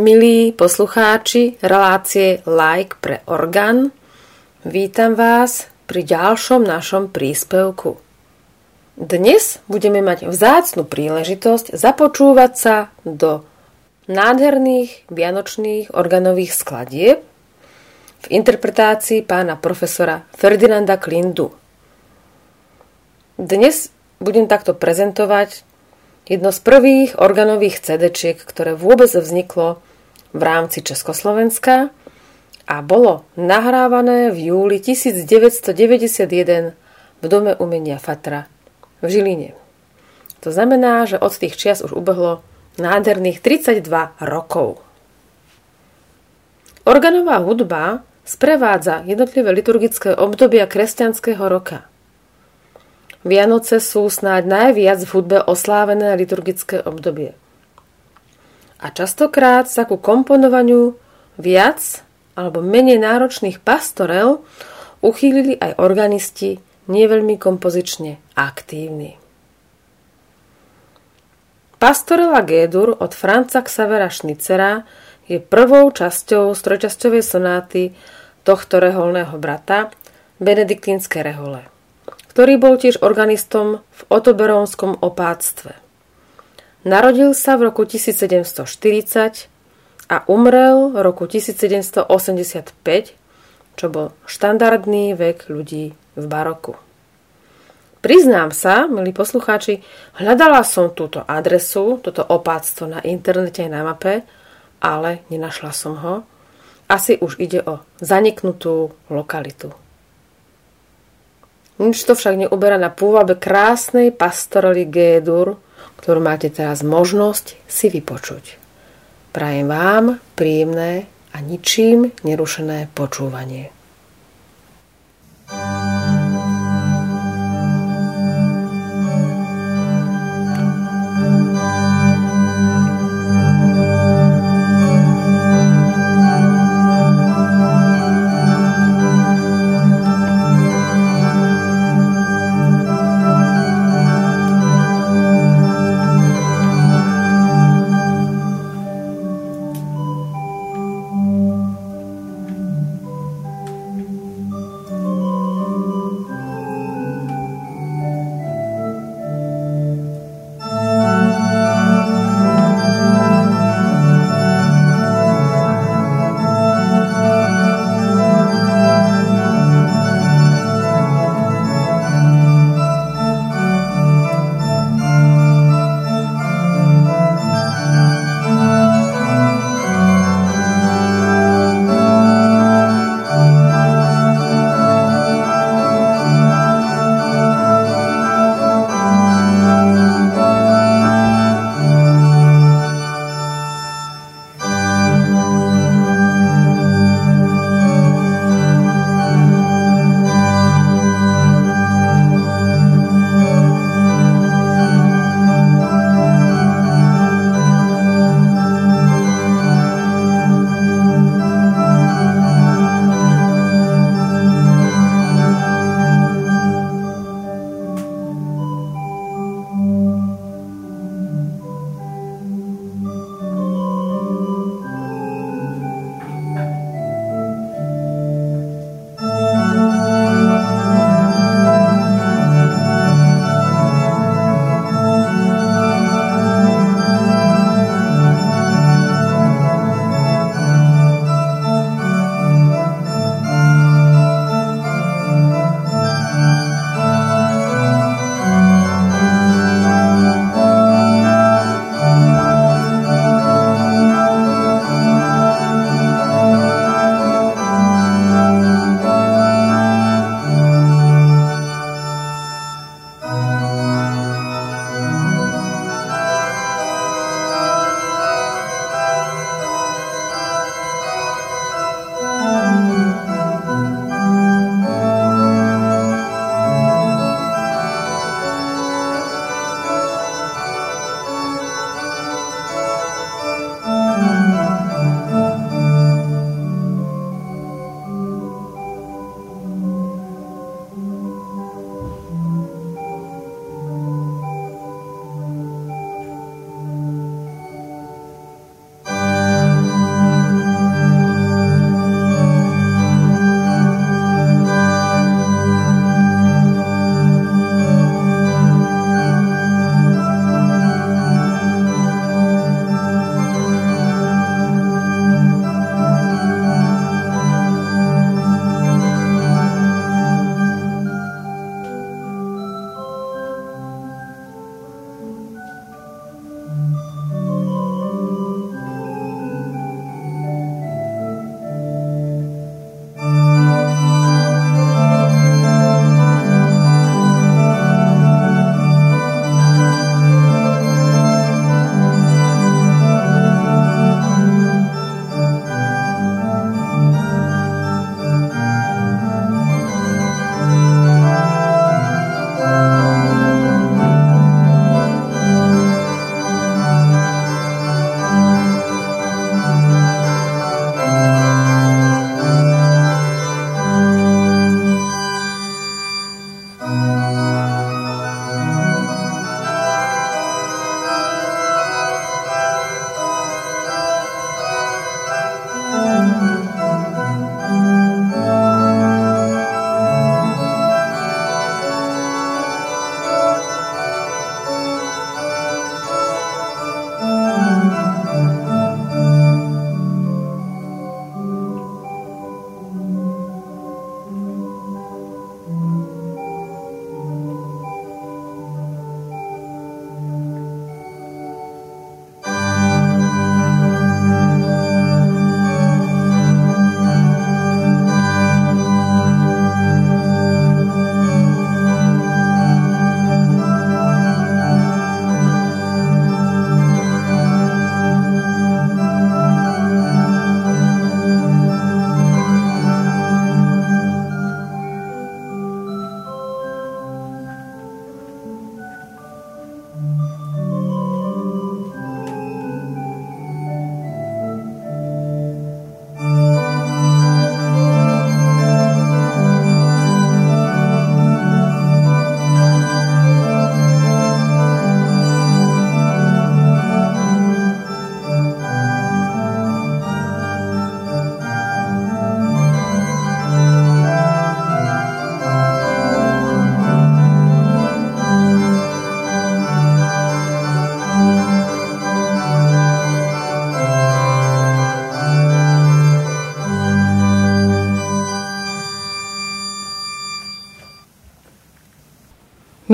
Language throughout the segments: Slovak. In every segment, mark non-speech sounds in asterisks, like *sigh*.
Milí poslucháči relácie Like pre orgán, vítam vás pri ďalšom našom príspevku. Dnes budeme mať vzácnu príležitosť započúvať sa do nádherných vianočných organových skladieb v interpretácii pána profesora Ferdinanda Klindu. Dnes budem takto prezentovať jedno z prvých organových cd ktoré vôbec vzniklo v rámci Československa a bolo nahrávané v júli 1991 v Dome umenia Fatra v Žiline. To znamená, že od tých čias už ubehlo nádherných 32 rokov. Organová hudba sprevádza jednotlivé liturgické obdobia kresťanského roka. Vianoce sú snáď najviac v hudbe oslávené liturgické obdobie. A častokrát sa ku komponovaniu viac alebo menej náročných pastorel uchýlili aj organisti nie veľmi kompozične aktívni. Pastorela Gédur od Franca Xavera Schnitzera je prvou časťou strojčasťovej sonáty tohto reholného brata, benediktínske rehole ktorý bol tiež organistom v Otoberónskom opáctve. Narodil sa v roku 1740 a umrel v roku 1785, čo bol štandardný vek ľudí v baroku. Priznám sa, milí poslucháči, hľadala som túto adresu, toto opáctvo na internete na mape, ale nenašla som ho. Asi už ide o zaniknutú lokalitu. Nič to však neuberá na pôvabe krásnej pastorely Gédur, ktorú máte teraz možnosť si vypočuť. Prajem vám príjemné a ničím nerušené počúvanie.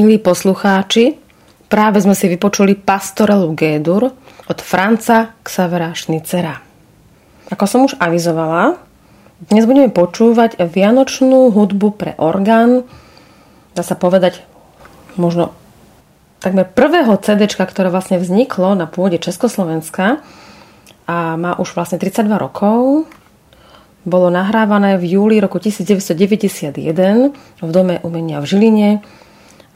Milí poslucháči, práve sme si vypočuli Pastorelu Gédur od Franca Xavera Šnicera. Ako som už avizovala, dnes budeme počúvať vianočnú hudbu pre orgán, dá sa povedať možno takmer prvého CD, ktoré vlastne vzniklo na pôde Československa a má už vlastne 32 rokov. Bolo nahrávané v júli roku 1991 v Dome umenia v Žiline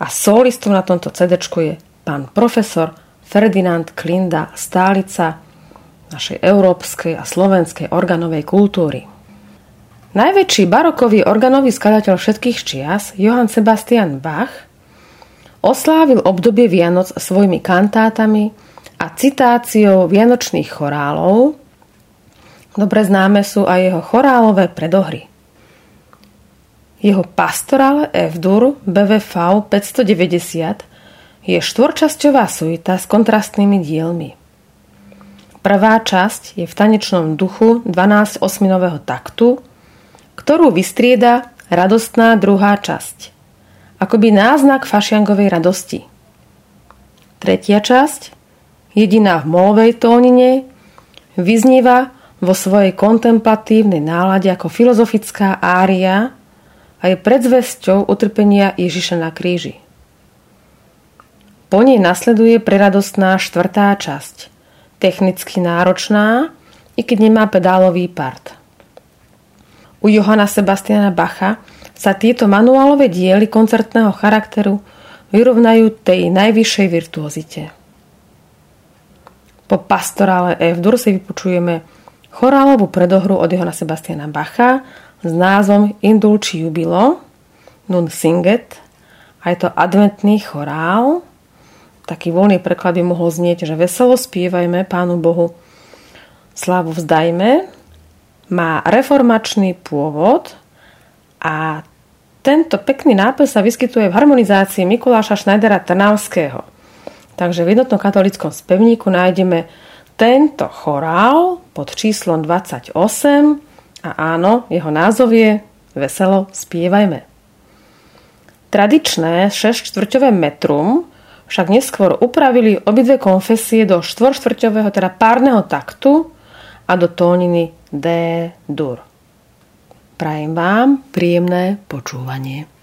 a solistom na tomto CD je pán profesor Ferdinand Klinda, stálica našej európskej a slovenskej organovej kultúry. Najväčší barokový organový skladateľ všetkých čias, Johann Sebastian Bach, oslávil obdobie Vianoc svojimi kantátami a citáciou vianočných chorálov. Dobre známe sú aj jeho chorálové predohry. Jeho pastoral F-dur BVV 590 je štvorčasťová suita s kontrastnými dielmi. Prvá časť je v tanečnom duchu 12 osminového taktu, ktorú vystrieda radostná druhá časť, akoby náznak fašiangovej radosti. Tretia časť, jediná v molovej tónine, vyznieva vo svojej kontemplatívnej nálade ako filozofická ária a je predzvesťou utrpenia Ježiša na kríži. Po nej nasleduje preradostná štvrtá časť, technicky náročná, i keď nemá pedálový part. U Johana Sebastiana Bacha sa tieto manuálové diely koncertného charakteru vyrovnajú tej najvyššej virtuozite. Po pastorále F-dur si vypočujeme chorálovú predohru od Johana Sebastiana Bacha s názvom Indulci Jubilo, Nun Singet, a je to adventný chorál. Taký voľný preklad by mohol znieť, že veselo spievajme Pánu Bohu, slávu vzdajme. Má reformačný pôvod a tento pekný nápis sa vyskytuje v harmonizácii Mikuláša Schneidera Trnavského. Takže v jednotnom katolickom spevníku nájdeme tento chorál pod číslom 28 a áno, jeho názov je Veselo spievajme. Tradičné 6 štvrťové metrum však neskôr upravili obidve konfesie do 4 štvrťového, teda párneho taktu a do tóniny D-dur. Prajem vám príjemné počúvanie.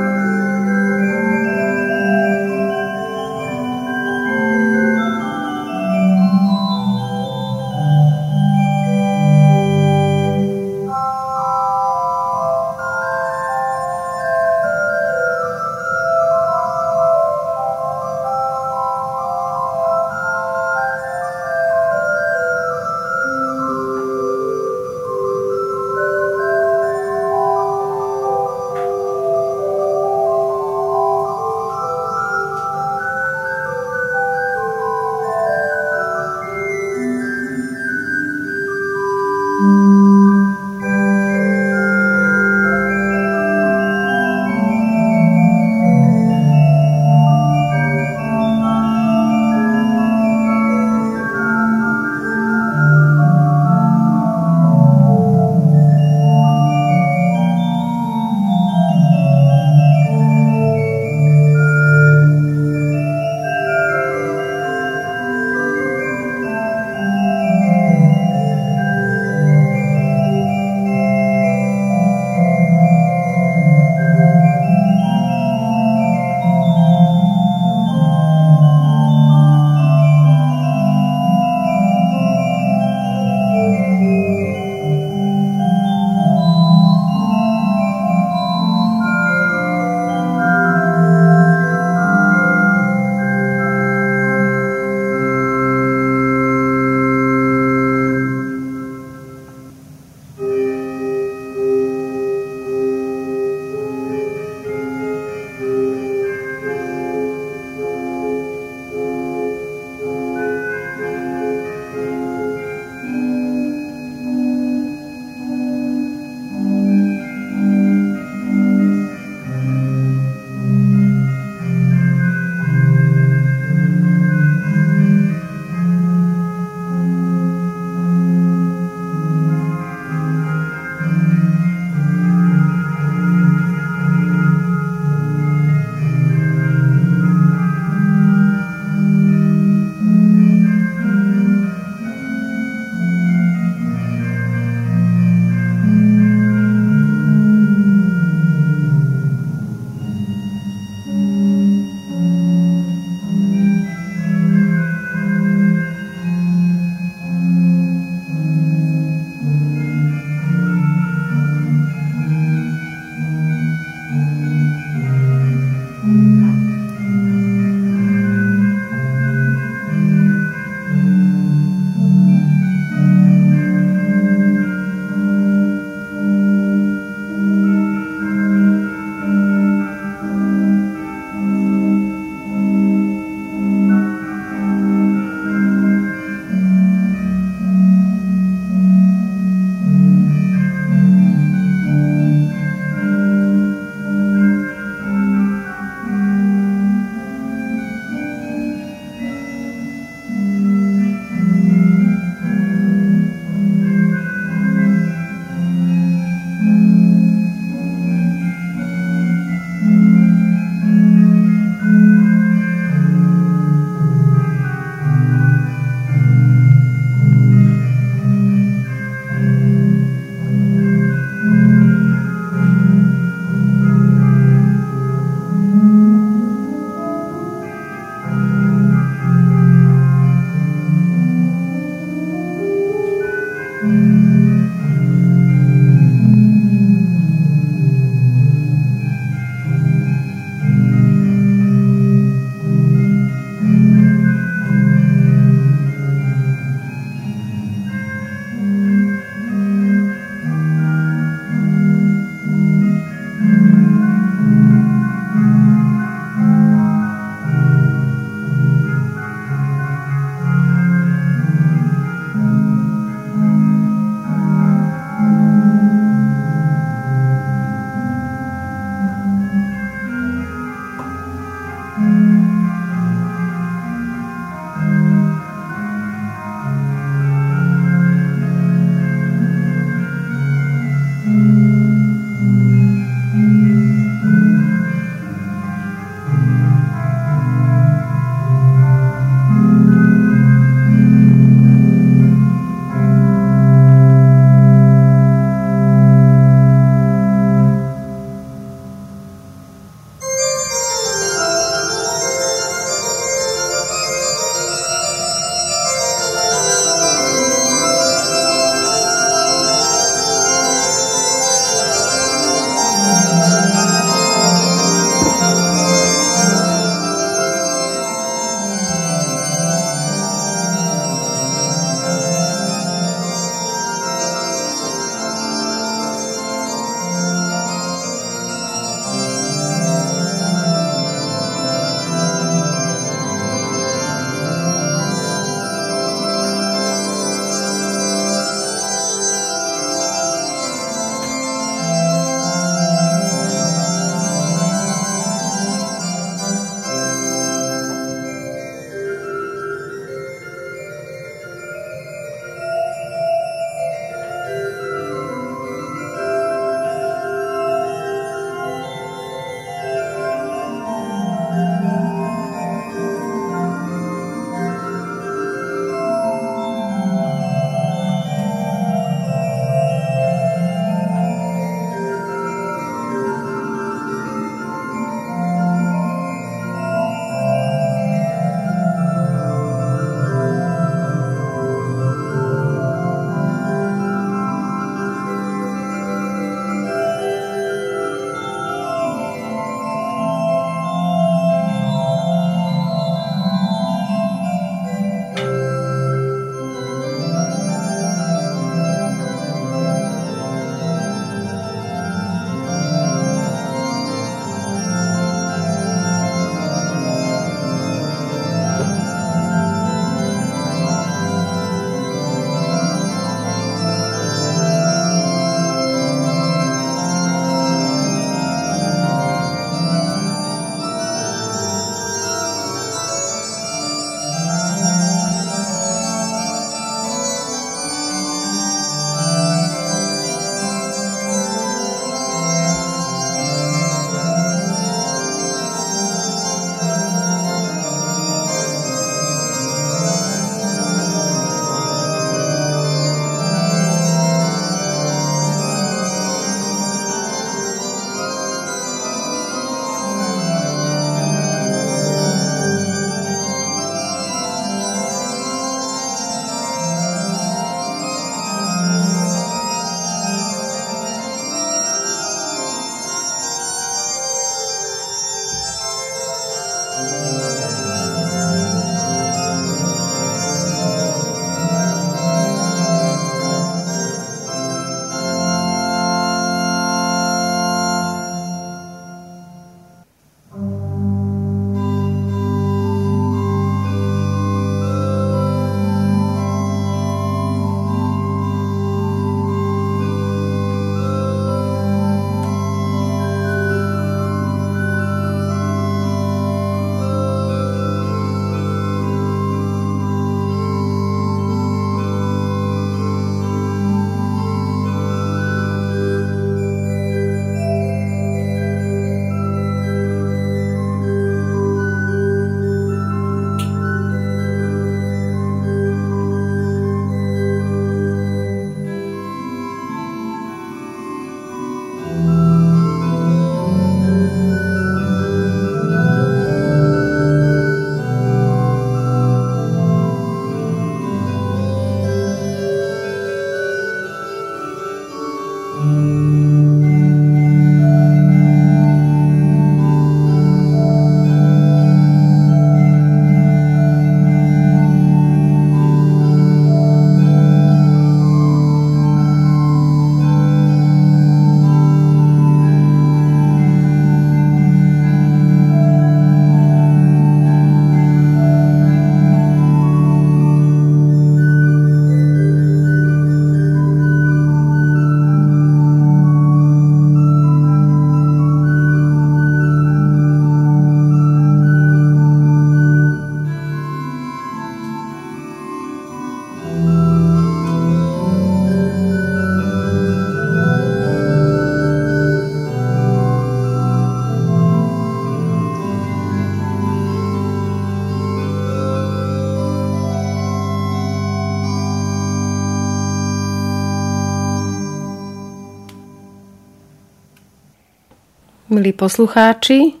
Milí poslucháči,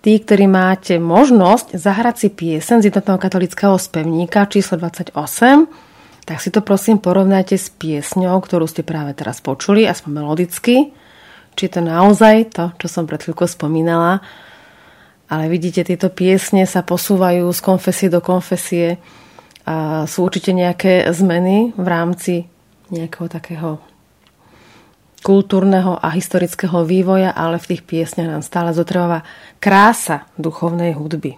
tí, ktorí máte možnosť zahrať si piesen z jednotného katolického spevníka číslo 28, tak si to prosím porovnajte s piesňou, ktorú ste práve teraz počuli, aspoň melodicky. Či je to naozaj to, čo som pred chvíľkou spomínala. Ale vidíte, tieto piesne sa posúvajú z konfesie do konfesie. A sú určite nejaké zmeny v rámci nejakého takého kultúrneho a historického vývoja, ale v tých piesniach nám stále zotrváva krása duchovnej hudby.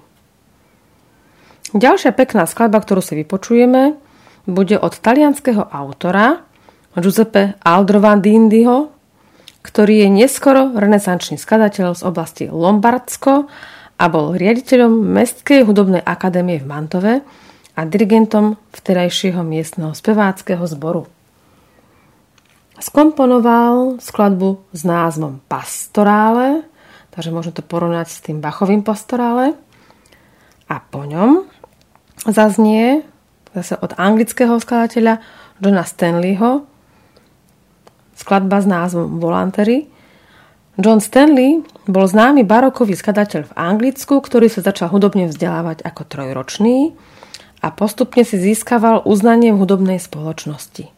Ďalšia pekná skladba, ktorú si vypočujeme, bude od talianského autora Giuseppe Aldrovandindiho, ktorý je neskoro renesančný skladateľ z oblasti Lombardsko a bol riaditeľom Mestskej hudobnej akadémie v Mantove a dirigentom vtedajšieho miestneho speváckého zboru. Skomponoval skladbu s názvom Pastorále, takže môžeme to porovnať s tým Bachovým pastorále. A po ňom zaznie zase od anglického skladateľa Johna Stanleyho, skladba s názvom Volantery. John Stanley bol známy barokový skladateľ v Anglicku, ktorý sa začal hudobne vzdelávať ako trojročný a postupne si získaval uznanie v hudobnej spoločnosti.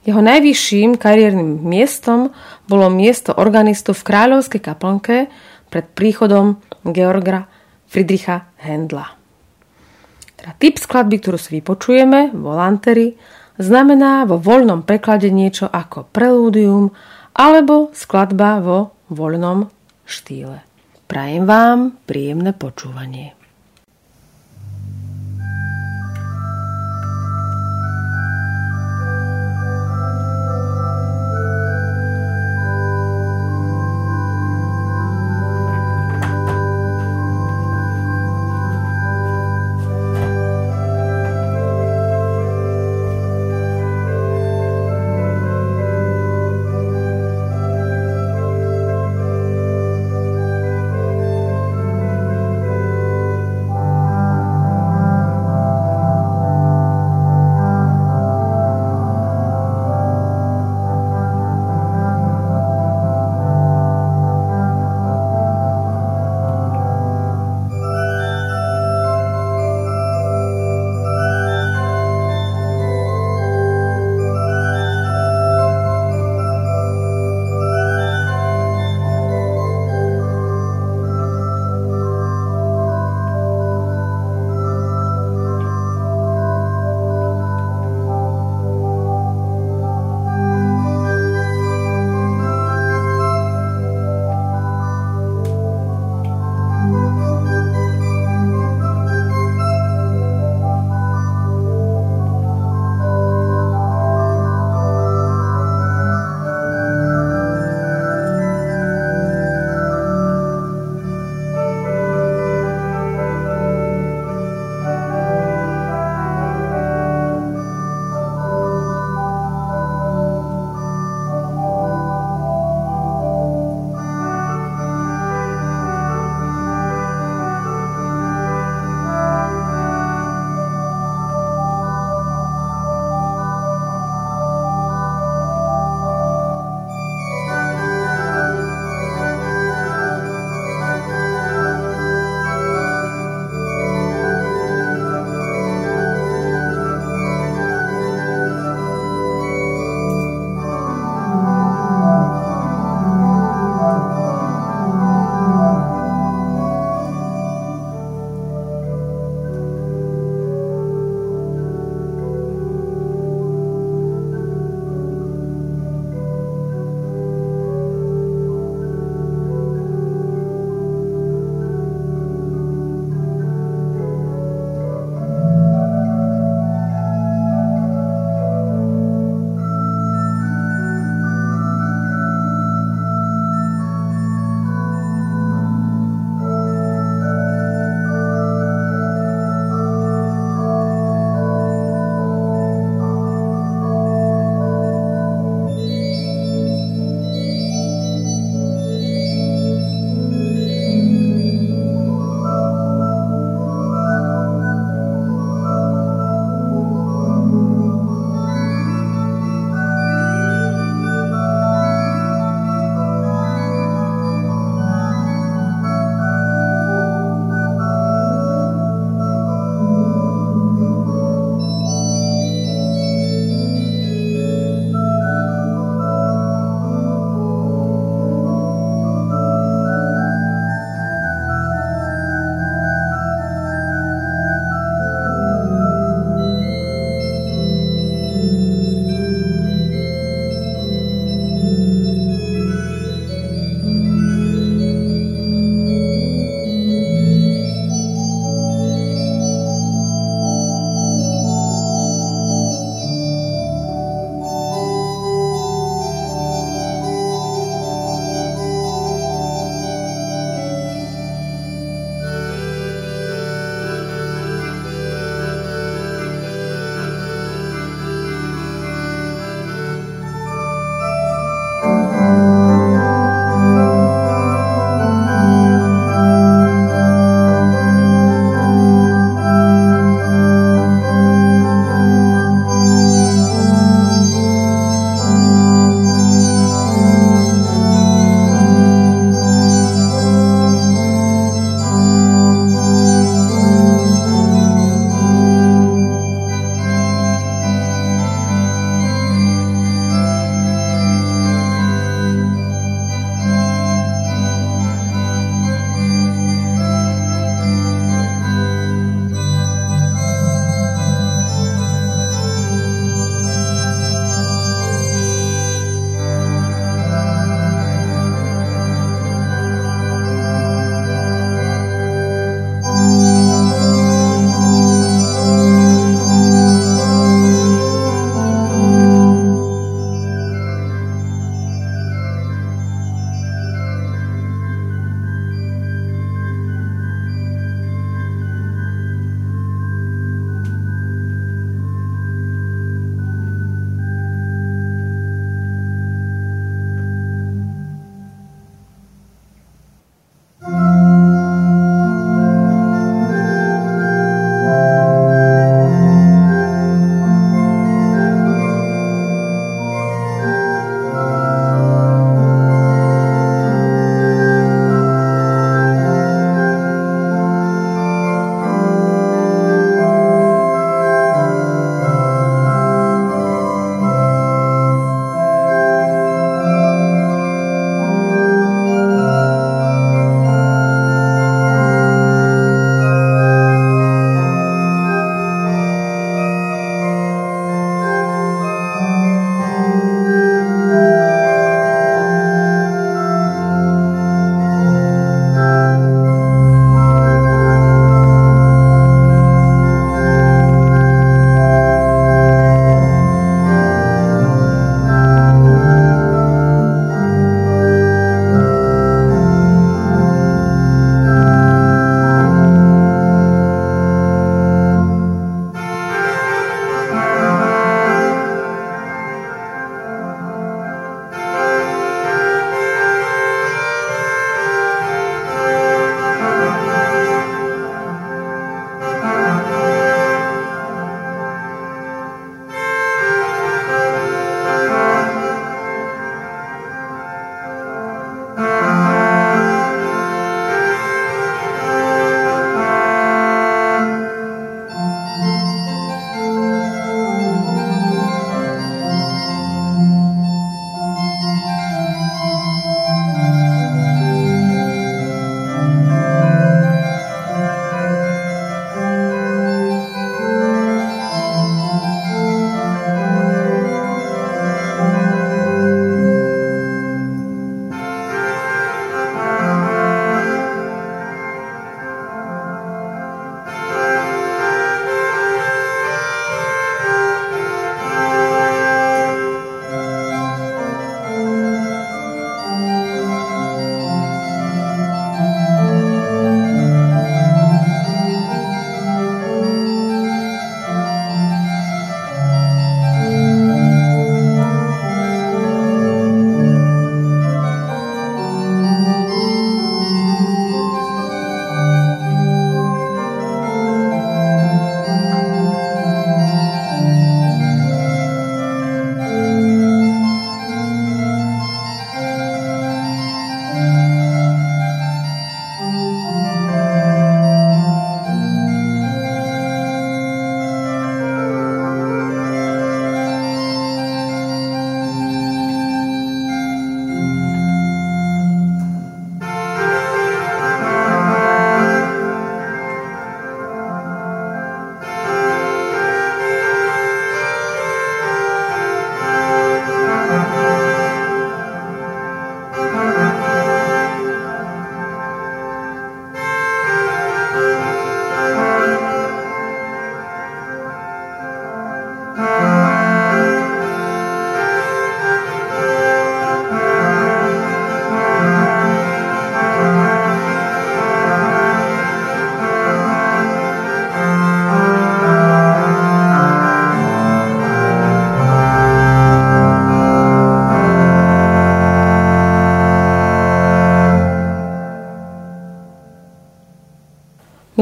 Jeho najvyšším kariérnym miestom bolo miesto organistu v kráľovskej kaplnke pred príchodom Georga Friedricha Hendla. Teda typ skladby, ktorú si vypočujeme, volantery, znamená vo voľnom preklade niečo ako prelúdium alebo skladba vo voľnom štýle. Prajem vám príjemné počúvanie.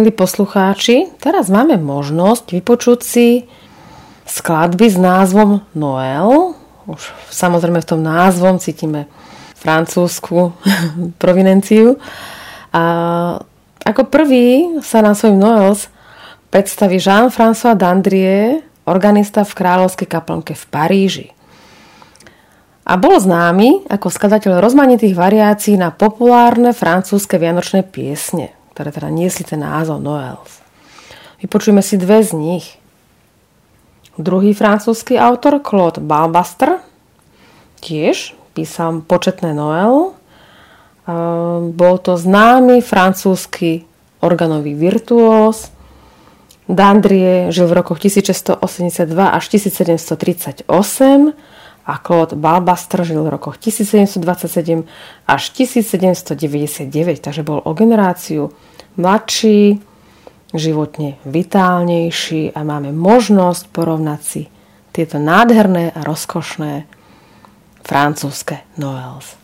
Milí poslucháči, teraz máme možnosť vypočuť si skladby s názvom Noel. Už samozrejme v tom názvom cítime francúzsku *laughs* provinenciu. A ako prvý sa na svojim Noels predstaví Jean-François Dandrier, organista v Kráľovskej kaplnke v Paríži. A bol známy ako skladateľ rozmanitých variácií na populárne francúzske vianočné piesne, ktoré teda niesli ten názov Noels. Vypočujeme si dve z nich. Druhý francúzsky autor, Claude Balbaster, tiež písal početné Noel. Bol to známy francúzsky organový virtuós, Dandrie žil v rokoch 1682 až 1738 a Claude Balbaster žil v rokoch 1727 až 1799, takže bol o generáciu mladší, životne vitálnejší a máme možnosť porovnať si tieto nádherné a rozkošné francúzske Noels.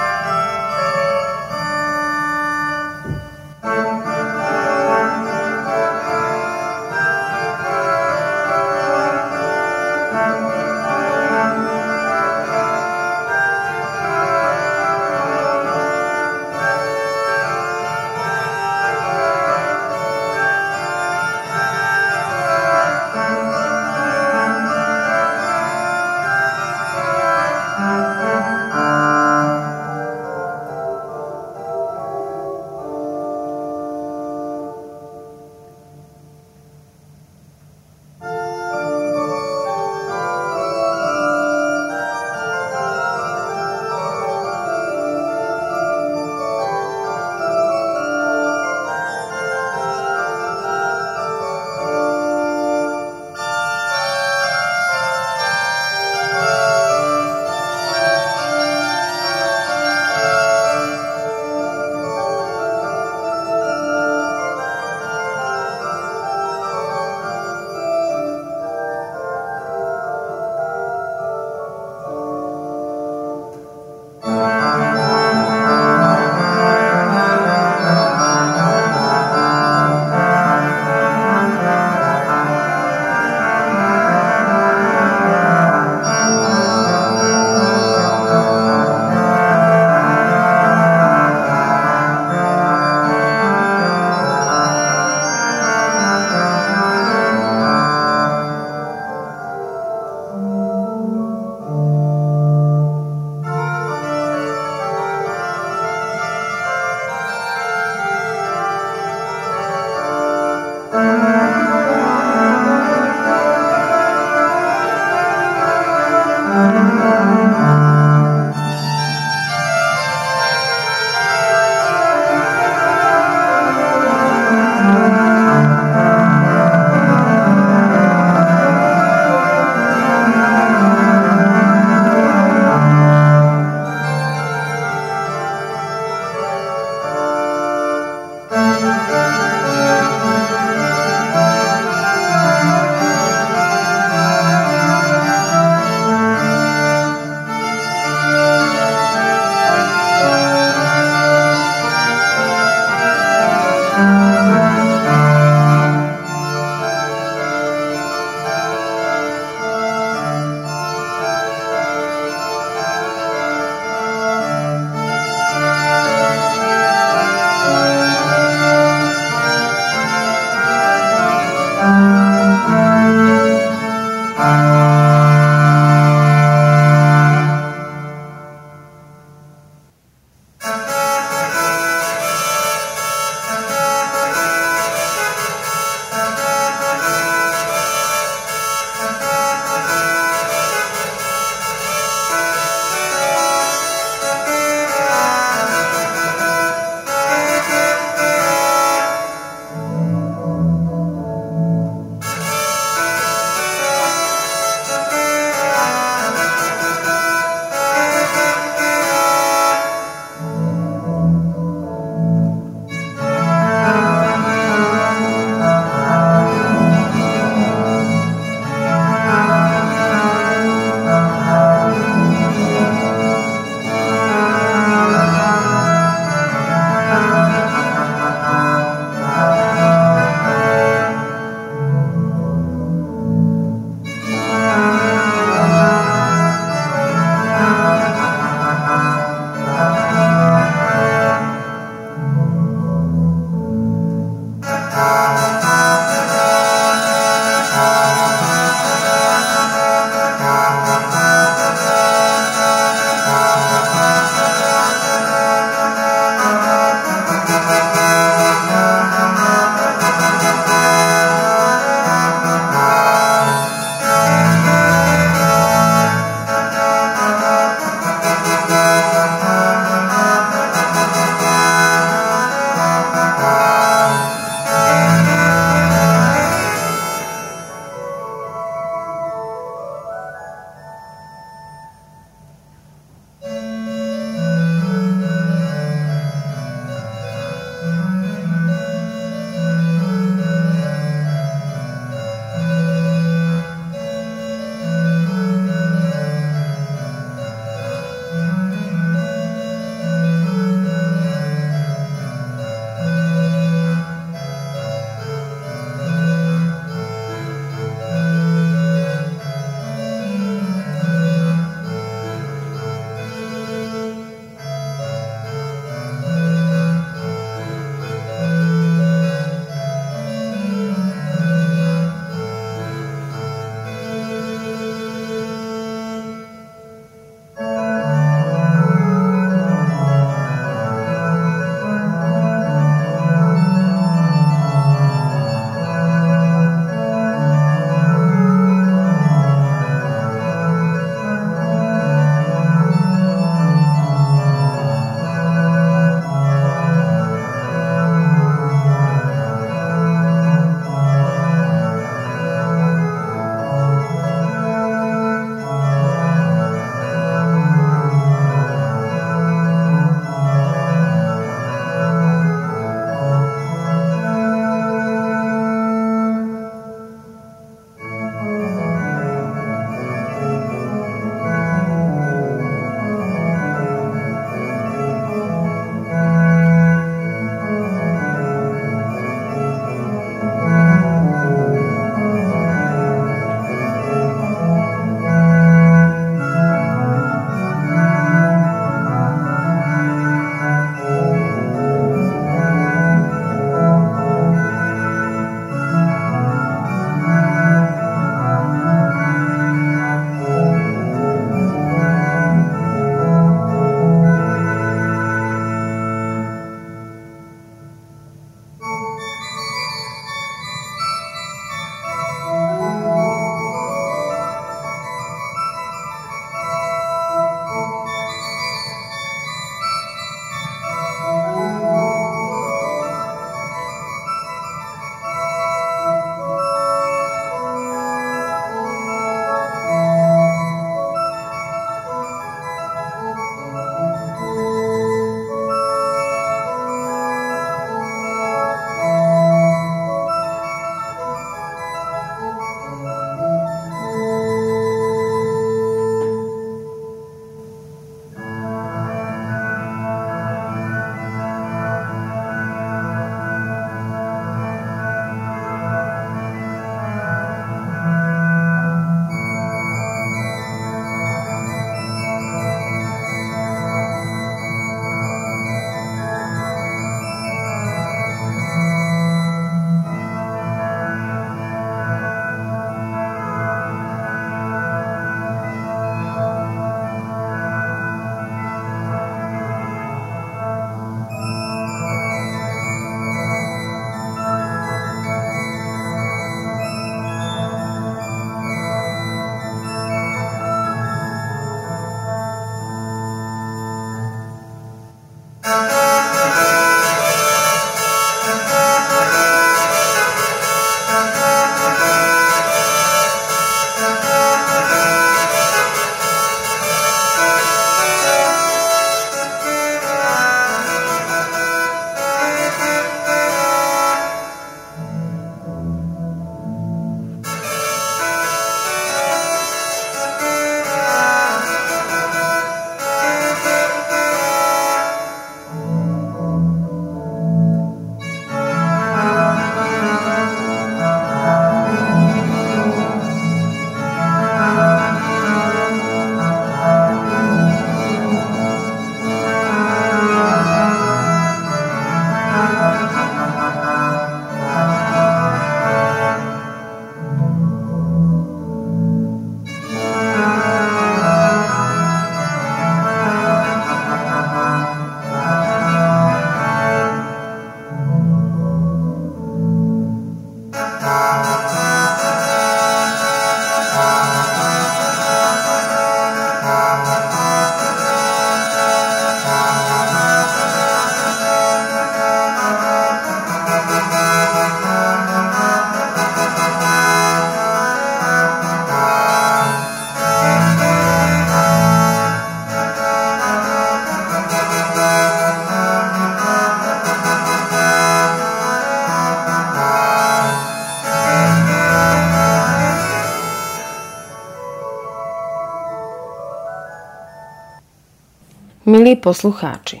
Milí poslucháči,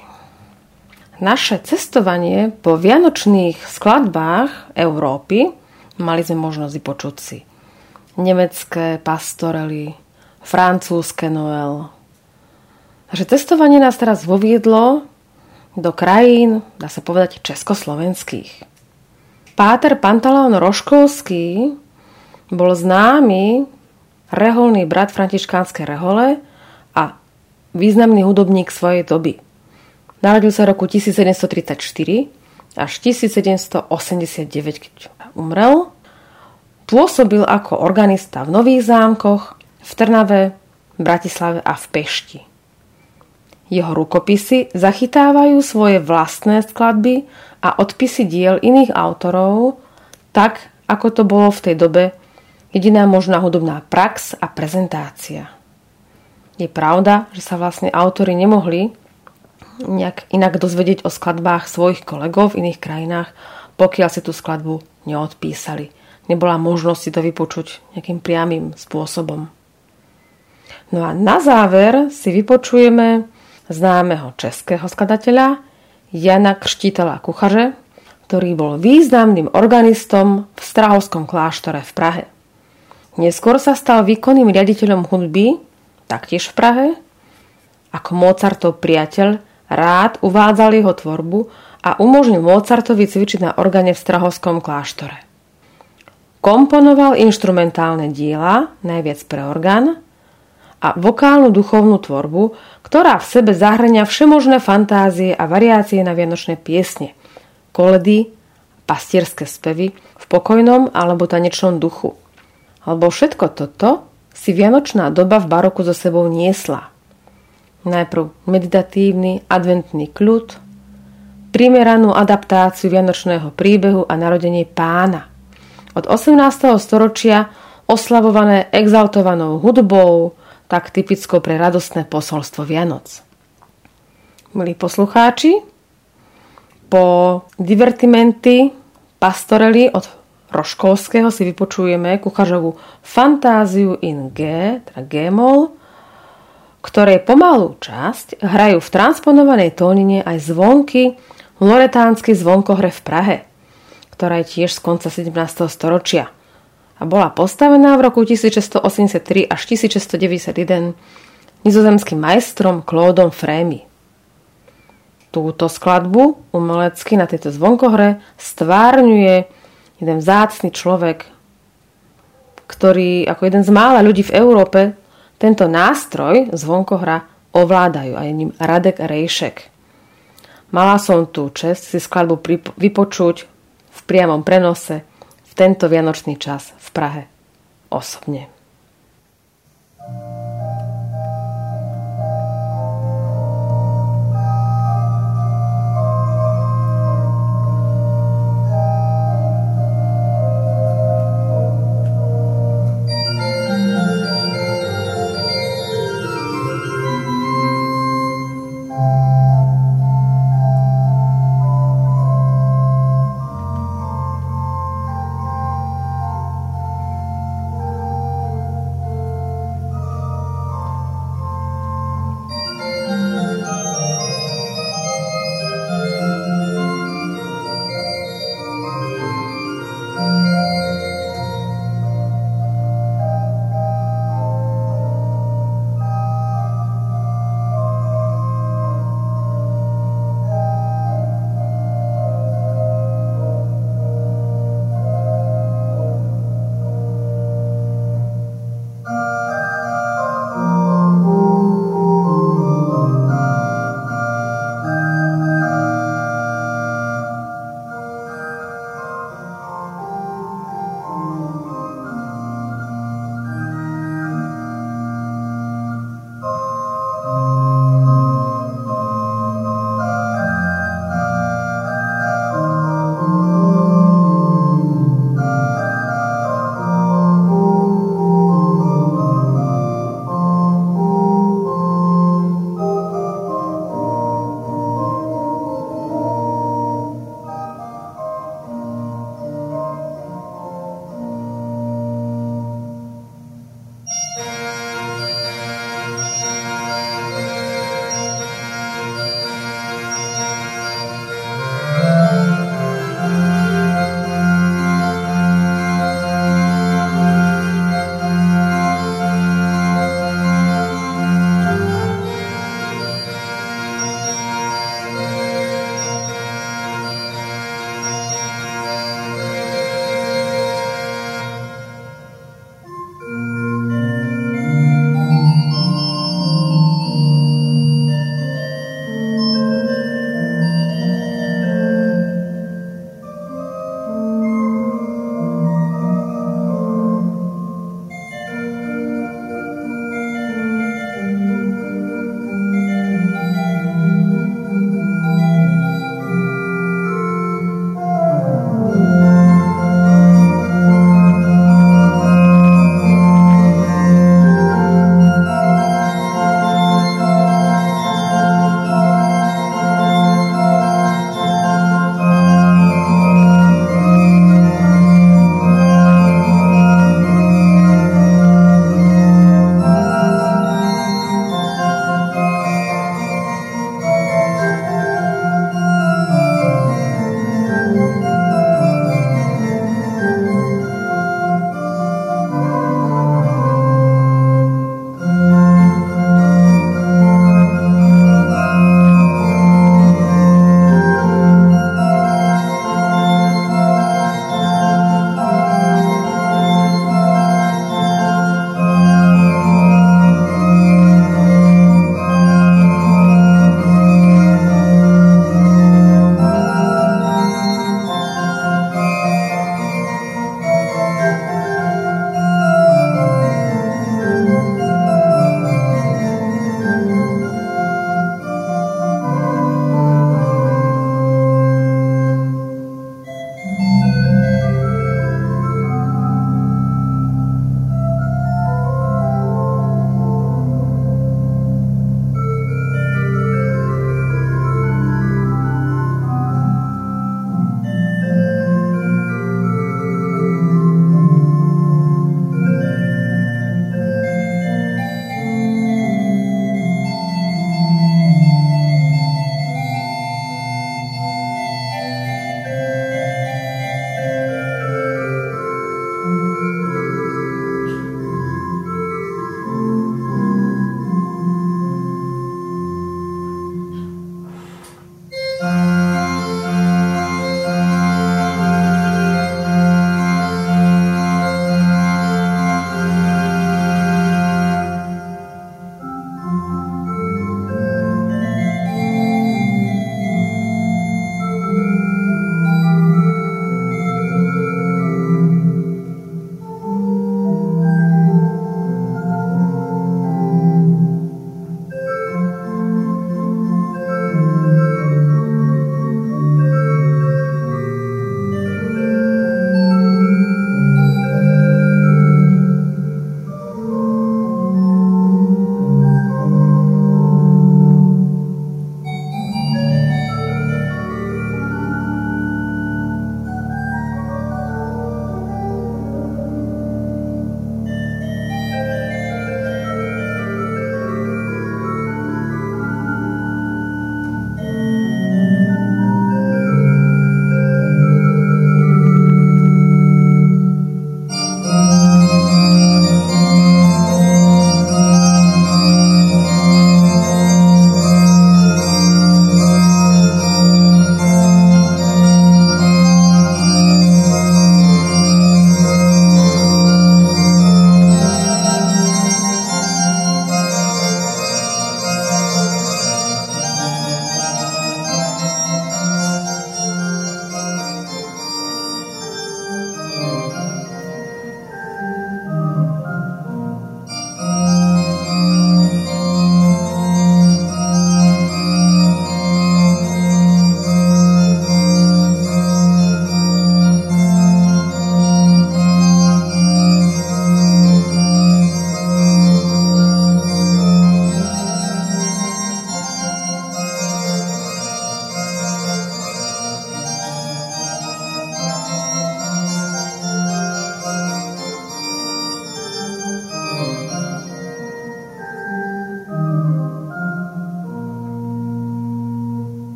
naše cestovanie po vianočných skladbách Európy mali sme možnosť vypočuť si nemecké pastorely, francúzske Noel. Takže cestovanie nás teraz voviedlo do krajín, dá sa povedať, československých. Páter Pantaleon Roškovský bol známy reholný brat františkánskej rehole významný hudobník svojej doby. Narodil sa roku 1734 až 1789, keď umrel. Pôsobil ako organista v Nových zámkoch, v Trnave, Bratislave a v Pešti. Jeho rukopisy zachytávajú svoje vlastné skladby a odpisy diel iných autorov, tak ako to bolo v tej dobe jediná možná hudobná prax a prezentácia. Je pravda, že sa vlastne autory nemohli nejak inak dozvedieť o skladbách svojich kolegov v iných krajinách, pokiaľ si tú skladbu neodpísali. Nebola možnosť si to vypočuť nejakým priamým spôsobom. No a na záver si vypočujeme známeho českého skladateľa Jana Krštitela Kuchaře, ktorý bol významným organistom v Strahovskom kláštore v Prahe. Neskôr sa stal výkonným riaditeľom hudby taktiež v Prahe. Ako Mozartov priateľ rád uvádzal jeho tvorbu a umožnil Mozartovi cvičiť na organe v Strahovskom kláštore. Komponoval inštrumentálne diela, najviac pre orgán, a vokálnu duchovnú tvorbu, ktorá v sebe zahrania všemožné fantázie a variácie na vianočné piesne, koledy, pastierské spevy v pokojnom alebo tanečnom duchu. Lebo všetko toto si vianočná doba v baroku so sebou niesla. Najprv meditatívny adventný kľud, primeranú adaptáciu vianočného príbehu a narodenie pána. Od 18. storočia oslavované exaltovanou hudbou, tak typickou pre radostné posolstvo Vianoc. Milí poslucháči, po divertimenty pastorely od Roškovského si vypočujeme kuchařovú Fantáziu in G, teda G-moll, ktorej pomalú časť hrajú v transponovanej tónine aj zvonky Loretánsky zvonkohre v Prahe, ktorá je tiež z konca 17. storočia a bola postavená v roku 1683 až 1691 nizozemským majstrom Claudom Frémy. Túto skladbu umelecky na tejto zvonkohre stvárňuje jeden vzácný človek, ktorý ako jeden z mála ľudí v Európe tento nástroj zvonkohra ovládajú a je ním Radek Rejšek. Mala som tú čest si skladbu vypočuť v priamom prenose v tento vianočný čas v Prahe osobne.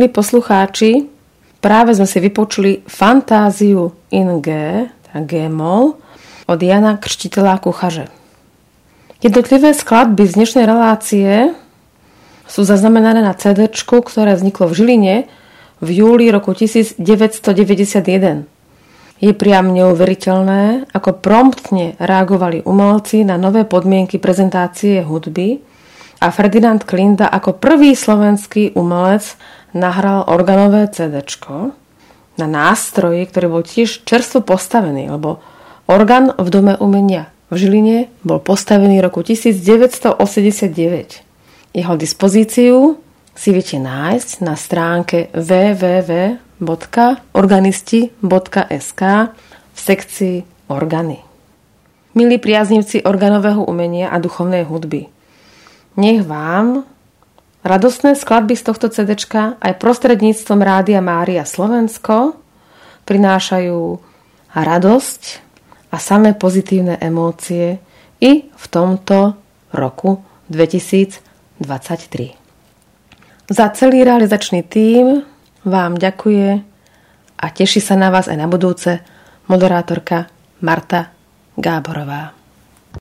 Milí poslucháči, práve sme si vypočuli fantáziu in G, teda G-moll, od Jana Krštiteľa Kuchaže. Jednotlivé skladby z dnešnej relácie sú zaznamenané na CD, ktoré vzniklo v Žiline v júli roku 1991. Je priam neuveriteľné, ako promptne reagovali umelci na nové podmienky prezentácie hudby a Ferdinand Klinda ako prvý slovenský umelec nahral organové CD na nástroji, ktorý bol tiež čerstvo postavený, lebo orgán v Dome umenia v Žiline bol postavený roku 1989. Jeho dispozíciu si viete nájsť na stránke www www.organisti.sk v sekcii Organy. Milí priaznivci organového umenia a duchovnej hudby, nech vám radostné skladby z tohto CD aj prostredníctvom Rádia Mária Slovensko prinášajú radosť a samé pozitívne emócie i v tomto roku 2023. Za celý realizačný tím vám ďakuje a teší sa na vás aj na budúce moderátorka Marta Gáborová.